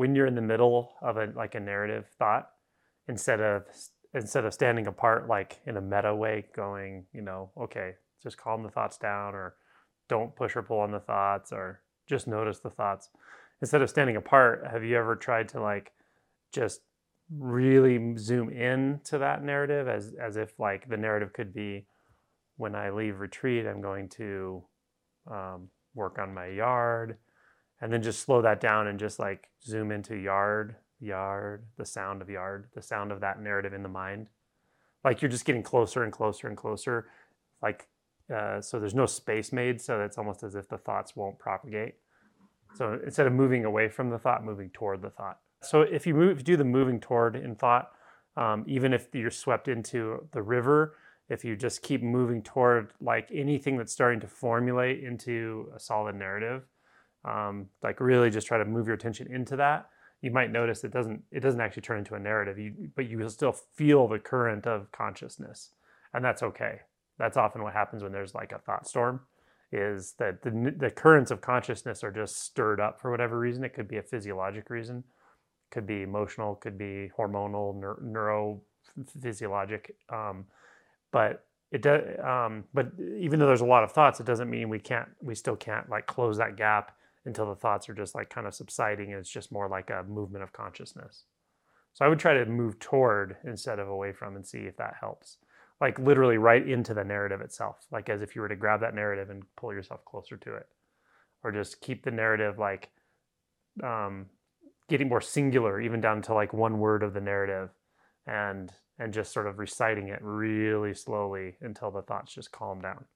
when you're in the middle of a like a narrative thought, instead of instead of standing apart like in a meta way, going, you know, okay, just calm the thoughts down or don't push or pull on the thoughts or just notice the thoughts. Instead of standing apart, have you ever tried to like just really zoom in to that narrative as as if like the narrative could be when I leave retreat, I'm going to um, work on my yard, and then just slow that down and just like zoom into yard, yard, the sound of yard, the sound of that narrative in the mind. Like you're just getting closer and closer and closer. Like uh, so, there's no space made, so it's almost as if the thoughts won't propagate. So instead of moving away from the thought, moving toward the thought. So if you move, if you do the moving toward in thought, um, even if you're swept into the river, if you just keep moving toward like anything that's starting to formulate into a solid narrative, um, like really just try to move your attention into that, you might notice it doesn't it doesn't actually turn into a narrative. You, but you will still feel the current of consciousness, and that's okay. That's often what happens when there's like a thought storm is that the, the currents of consciousness are just stirred up for whatever reason. It could be a physiologic reason, could be emotional, could be hormonal, neuro physiologic. Um, but it does. Um, but even though there's a lot of thoughts, it doesn't mean we can't. We still can't like close that gap until the thoughts are just like kind of subsiding. And it's just more like a movement of consciousness. So I would try to move toward instead of away from and see if that helps like literally right into the narrative itself, like as if you were to grab that narrative and pull yourself closer to it, or just keep the narrative like um, getting more singular, even down to like one word of the narrative, and and just sort of reciting it really slowly until the thoughts just calm down.